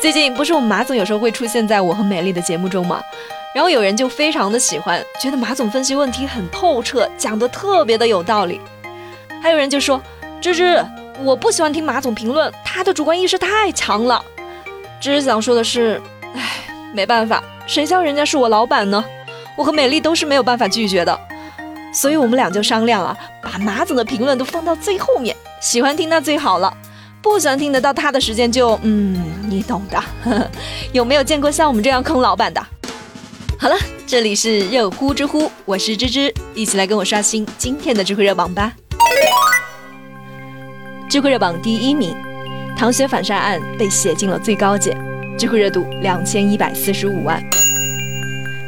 最近不是我们马总有时候会出现在我和美丽的节目中吗？然后有人就非常的喜欢，觉得马总分析问题很透彻，讲得特别的有道理。还有人就说：“芝芝，我不喜欢听马总评论，他的主观意识太强了。”芝芝想说的是，唉，没办法，谁叫人家是我老板呢？我和美丽都是没有办法拒绝的，所以我们俩就商量啊，把马总的评论都放到最后面，喜欢听那最好了。不想听得到他的时间就嗯，你懂的。有没有见过像我们这样坑老板的？好了，这里是热乎知乎，我是芝芝，一起来跟我刷新今天的知乎热榜吧。知乎热榜第一名，唐雪反杀案被写进了最高检，知乎热度两千一百四十五万。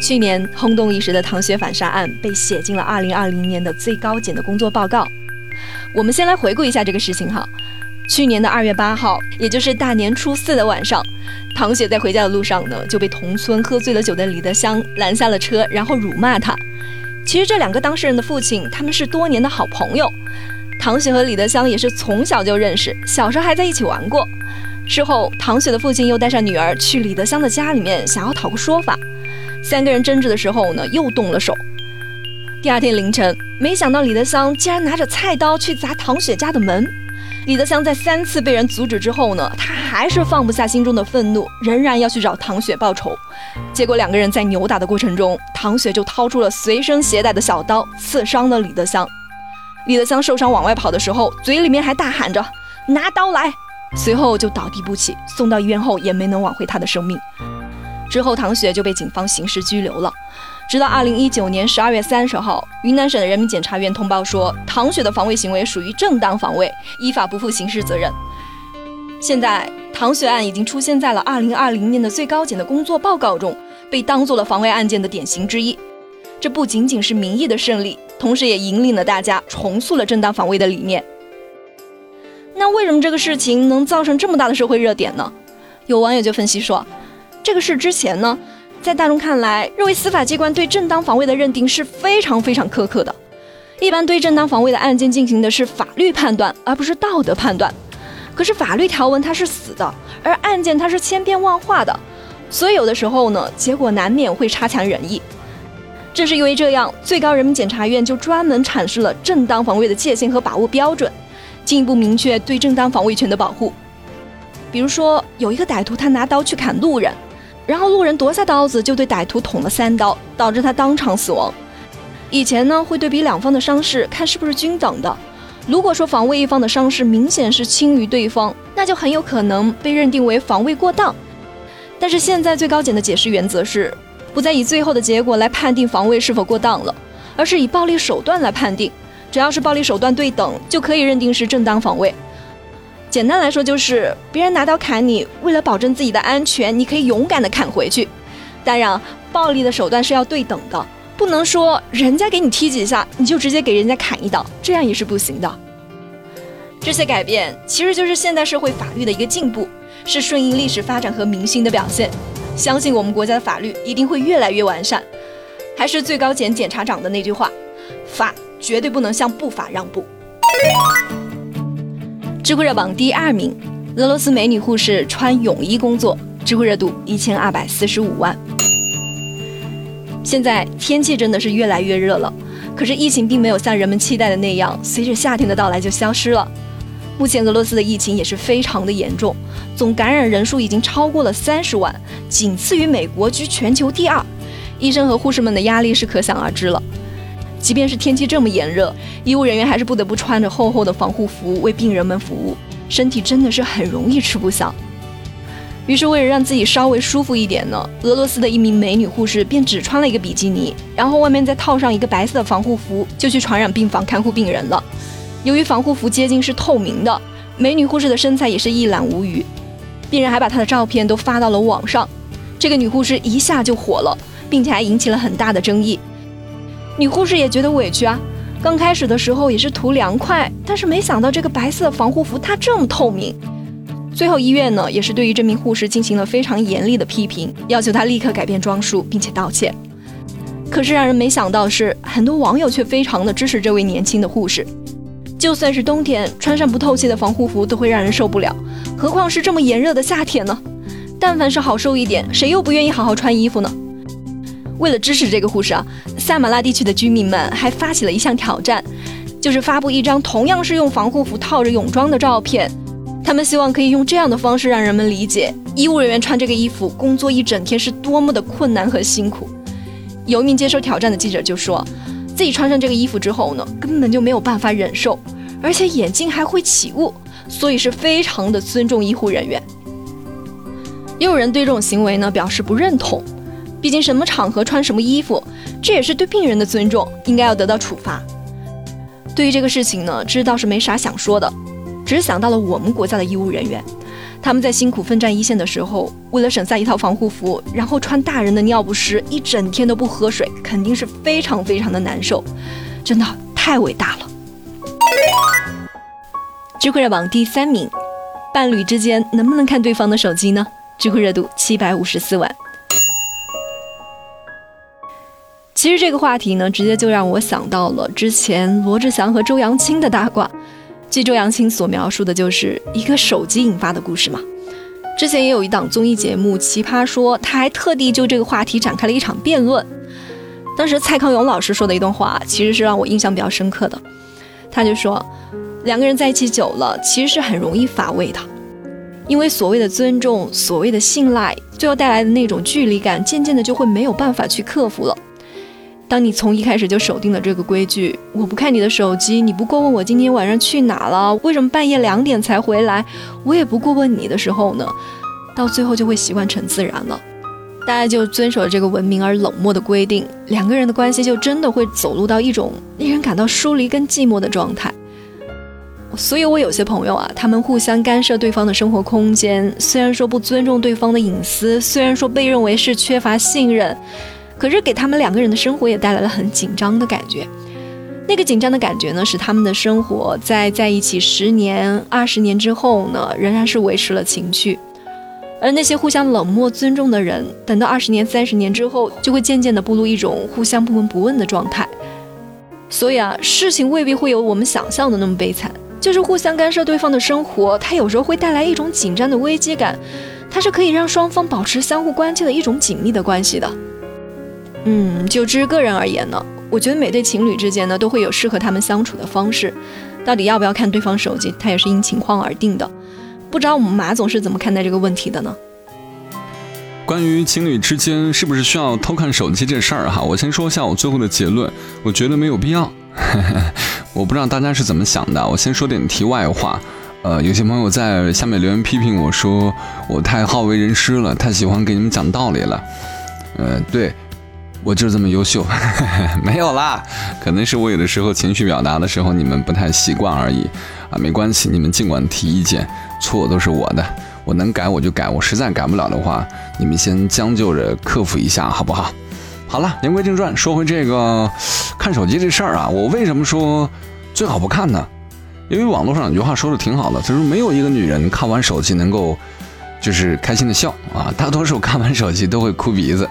去年轰动一时的唐雪反杀案被写进了二零二零年的最高检的工作报告。我们先来回顾一下这个事情哈。去年的二月八号，也就是大年初四的晚上，唐雪在回家的路上呢，就被同村喝醉了酒的李德香拦下了车，然后辱骂她。其实这两个当事人的父亲，他们是多年的好朋友。唐雪和李德香也是从小就认识，小时候还在一起玩过。事后，唐雪的父亲又带上女儿去李德香的家里面，想要讨个说法。三个人争执的时候呢，又动了手。第二天凌晨，没想到李德香竟然拿着菜刀去砸唐雪家的门。李德香在三次被人阻止之后呢，他还是放不下心中的愤怒，仍然要去找唐雪报仇。结果两个人在扭打的过程中，唐雪就掏出了随身携带的小刀，刺伤了李德香。李德香受伤往外跑的时候，嘴里面还大喊着“拿刀来”，随后就倒地不起，送到医院后也没能挽回他的生命。之后，唐雪就被警方刑事拘留了。直到二零一九年十二月三十号，云南省的人民检察院通报说，唐雪的防卫行为属于正当防卫，依法不负刑事责任。现在，唐雪案已经出现在了二零二零年的最高检的工作报告中，被当做了防卫案件的典型之一。这不仅仅是民意的胜利，同时也引领了大家重塑了正当防卫的理念。那为什么这个事情能造成这么大的社会热点呢？有网友就分析说，这个事之前呢？在大众看来，认为司法机关对正当防卫的认定是非常非常苛刻的。一般对正当防卫的案件进行的是法律判断，而不是道德判断。可是法律条文它是死的，而案件它是千变万化的，所以有的时候呢，结果难免会差强人意。正是因为这样，最高人民检察院就专门阐释了正当防卫的界限和把握标准，进一步明确对正当防卫权的保护。比如说，有一个歹徒他拿刀去砍路人。然后路人夺下刀子，就对歹徒捅了三刀，导致他当场死亡。以前呢，会对比两方的伤势，看是不是均等的。如果说防卫一方的伤势明显是轻于对方，那就很有可能被认定为防卫过当。但是现在最高检的解释原则是，不再以最后的结果来判定防卫是否过当了，而是以暴力手段来判定，只要是暴力手段对等，就可以认定是正当防卫。简单来说，就是别人拿刀砍你，为了保证自己的安全，你可以勇敢的砍回去。当然，暴力的手段是要对等的，不能说人家给你踢几下，你就直接给人家砍一刀，这样也是不行的。这些改变其实就是现代社会法律的一个进步，是顺应历史发展和民心的表现。相信我们国家的法律一定会越来越完善。还是最高检检察长的那句话：法绝对不能向不法让步。知乎热榜第二名，俄罗斯美女护士穿泳衣工作，知乎热度一千二百四十五万。现在天气真的是越来越热了，可是疫情并没有像人们期待的那样，随着夏天的到来就消失了。目前俄罗斯的疫情也是非常的严重，总感染人数已经超过了三十万，仅次于美国，居全球第二。医生和护士们的压力是可想而知了。即便是天气这么炎热，医务人员还是不得不穿着厚厚的防护服为病人们服务，身体真的是很容易吃不消。于是，为了让自己稍微舒服一点呢，俄罗斯的一名美女护士便只穿了一个比基尼，然后外面再套上一个白色的防护服，就去传染病房看护病人了。由于防护服接近是透明的，美女护士的身材也是一览无余，病人还把她的照片都发到了网上，这个女护士一下就火了，并且还引起了很大的争议。女护士也觉得委屈啊，刚开始的时候也是图凉快，但是没想到这个白色防护服它这么透明。最后医院呢也是对于这名护士进行了非常严厉的批评，要求她立刻改变装束并且道歉。可是让人没想到的是，很多网友却非常的支持这位年轻的护士。就算是冬天穿上不透气的防护服都会让人受不了，何况是这么炎热的夏天呢？但凡是好受一点，谁又不愿意好好穿衣服呢？为了支持这个护士啊，萨马拉地区的居民们还发起了一项挑战，就是发布一张同样是用防护服套着泳装的照片。他们希望可以用这样的方式让人们理解，医务人员穿这个衣服工作一整天是多么的困难和辛苦。有一名接受挑战的记者就说，自己穿上这个衣服之后呢，根本就没有办法忍受，而且眼睛还会起雾，所以是非常的尊重医护人员。也有人对这种行为呢表示不认同。毕竟什么场合穿什么衣服，这也是对病人的尊重，应该要得到处罚。对于这个事情呢，知道是没啥想说的，只是想到了我们国家的医务人员，他们在辛苦奋战一线的时候，为了省下一套防护服，然后穿大人的尿不湿，一整天都不喝水，肯定是非常非常的难受，真的太伟大了。知乎热榜第三名，伴侣之间能不能看对方的手机呢？知乎热度七百五十四万。其实这个话题呢，直接就让我想到了之前罗志祥和周扬青的大挂。据周扬青所描述的，就是一个手机引发的故事嘛。之前也有一档综艺节目《奇葩说》，他还特地就这个话题展开了一场辩论。当时蔡康永老师说的一段话，其实是让我印象比较深刻的。他就说，两个人在一起久了，其实是很容易乏味的，因为所谓的尊重、所谓的信赖，最后带来的那种距离感，渐渐的就会没有办法去克服了。当你从一开始就守定了这个规矩，我不看你的手机，你不过问我今天晚上去哪了，为什么半夜两点才回来，我也不过问你的时候呢，到最后就会习惯成自然了，大家就遵守了这个文明而冷漠的规定，两个人的关系就真的会走入到一种令人感到疏离跟寂寞的状态。所以，我有些朋友啊，他们互相干涉对方的生活空间，虽然说不尊重对方的隐私，虽然说被认为是缺乏信任。可是给他们两个人的生活也带来了很紧张的感觉，那个紧张的感觉呢，使他们的生活在在一起十年、二十年之后呢，仍然是维持了情趣。而那些互相冷漠、尊重的人，等到二十年、三十年之后，就会渐渐的步入一种互相不闻不问的状态。所以啊，事情未必会有我们想象的那么悲惨，就是互相干涉对方的生活，它有时候会带来一种紧张的危机感，它是可以让双方保持相互关切的一种紧密的关系的。嗯，就之个人而言呢，我觉得每对情侣之间呢都会有适合他们相处的方式。到底要不要看对方手机，它也是因情况而定的。不知道我们马总是怎么看待这个问题的呢？关于情侣之间是不是需要偷看手机这事儿哈，我先说一下我最后的结论，我觉得没有必要。我不知道大家是怎么想的，我先说点题外话。呃，有些朋友在下面留言批评我说我太好为人师了，太喜欢给你们讲道理了。呃，对。我就是这么优秀，没有啦，可能是我有的时候情绪表达的时候你们不太习惯而已啊，没关系，你们尽管提意见，错都是我的，我能改我就改，我实在改不了的话，你们先将就着克服一下，好不好？好了，言归正传，说回这个看手机这事儿啊，我为什么说最好不看呢？因为网络上有句话说的挺好的，就是没有一个女人看完手机能够就是开心的笑啊，大多数看完手机都会哭鼻子。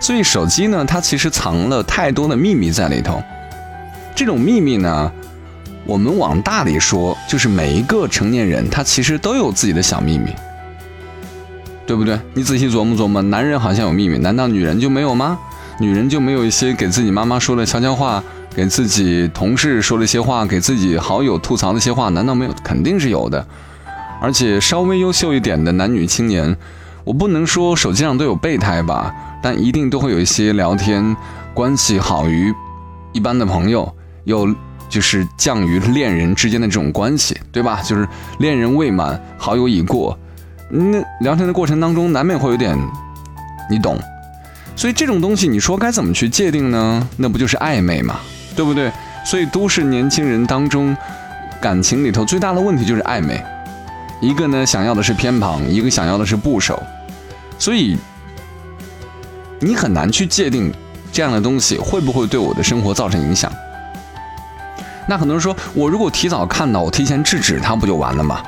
所以手机呢，它其实藏了太多的秘密在里头。这种秘密呢，我们往大里说，就是每一个成年人他其实都有自己的小秘密，对不对？你仔细琢磨琢磨，男人好像有秘密，难道女人就没有吗？女人就没有一些给自己妈妈说的悄悄话，给自己同事说了一些话，给自己好友吐槽的一些话，难道没有？肯定是有的。而且稍微优秀一点的男女青年，我不能说手机上都有备胎吧。但一定都会有一些聊天关系好于一般的朋友，又就是降于恋人之间的这种关系，对吧？就是恋人未满，好友已过，那聊天的过程当中难免会有点，你懂。所以这种东西，你说该怎么去界定呢？那不就是暧昧嘛，对不对？所以都市年轻人当中，感情里头最大的问题就是暧昧，一个呢想要的是偏旁，一个想要的是部首，所以。你很难去界定这样的东西会不会对我的生活造成影响。那很多人说，我如果提早看到，我提前制止它，不就完了吗？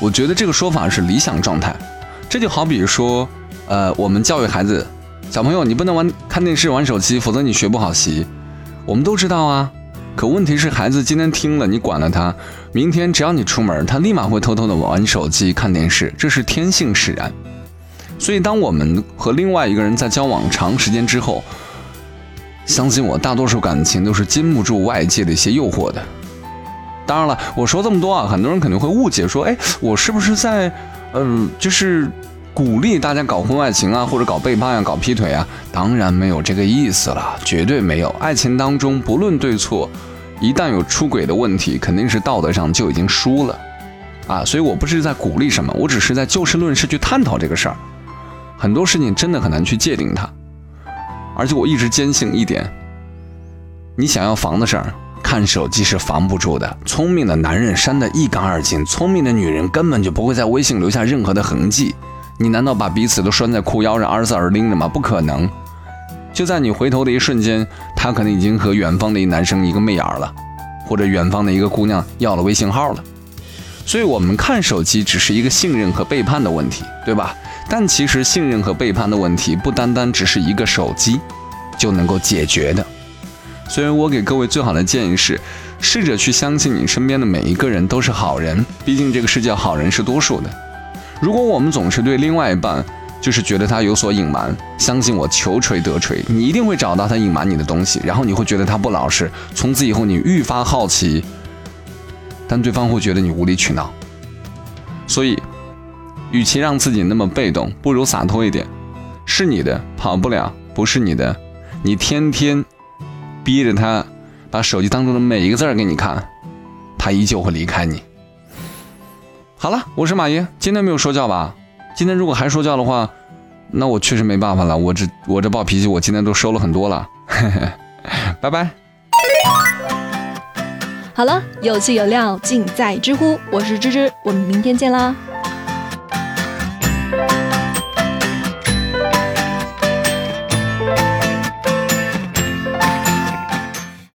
我觉得这个说法是理想状态。这就好比说，呃，我们教育孩子，小朋友，你不能玩看电视、玩手机，否则你学不好习。我们都知道啊。可问题是，孩子今天听了你管了他，明天只要你出门，他立马会偷偷的玩手机、看电视，这是天性使然。所以，当我们和另外一个人在交往长时间之后，相信我，大多数感情都是经不住外界的一些诱惑的。当然了，我说这么多啊，很多人肯定会误解，说，哎，我是不是在，嗯，就是鼓励大家搞婚外情啊，或者搞背叛啊，搞劈腿啊？当然没有这个意思了，绝对没有。爱情当中不论对错，一旦有出轨的问题，肯定是道德上就已经输了，啊，所以我不是在鼓励什么，我只是在就事论事去探讨这个事儿。很多事情真的很难去界定它。而且我一直坚信一点：你想要防的事儿，看手机是防不住的。聪明的男人删得一干二净，聪明的女人根本就不会在微信留下任何的痕迹。你难道把彼此都拴在裤腰上，二十四小时拎着吗？不可能。就在你回头的一瞬间，他可能已经和远方的一男生一个媚眼了，或者远方的一个姑娘要了微信号了。所以，我们看手机只是一个信任和背叛的问题，对吧？但其实信任和背叛的问题不单单只是一个手机就能够解决的，所以我给各位最好的建议是，试着去相信你身边的每一个人都是好人，毕竟这个世界好人是多数的。如果我们总是对另外一半就是觉得他有所隐瞒，相信我，求锤得锤，你一定会找到他隐瞒你的东西，然后你会觉得他不老实，从此以后你愈发好奇，但对方会觉得你无理取闹，所以。与其让自己那么被动，不如洒脱一点。是你的跑不了，不是你的，你天天逼着他把手机当中的每一个字儿给你看，他依旧会离开你。好了，我是马爷，今天没有说教吧？今天如果还说教的话，那我确实没办法了。我这我这暴脾气，我今天都收了很多了。拜拜。好了，有趣有料尽在知乎，我是芝芝，我们明天见啦。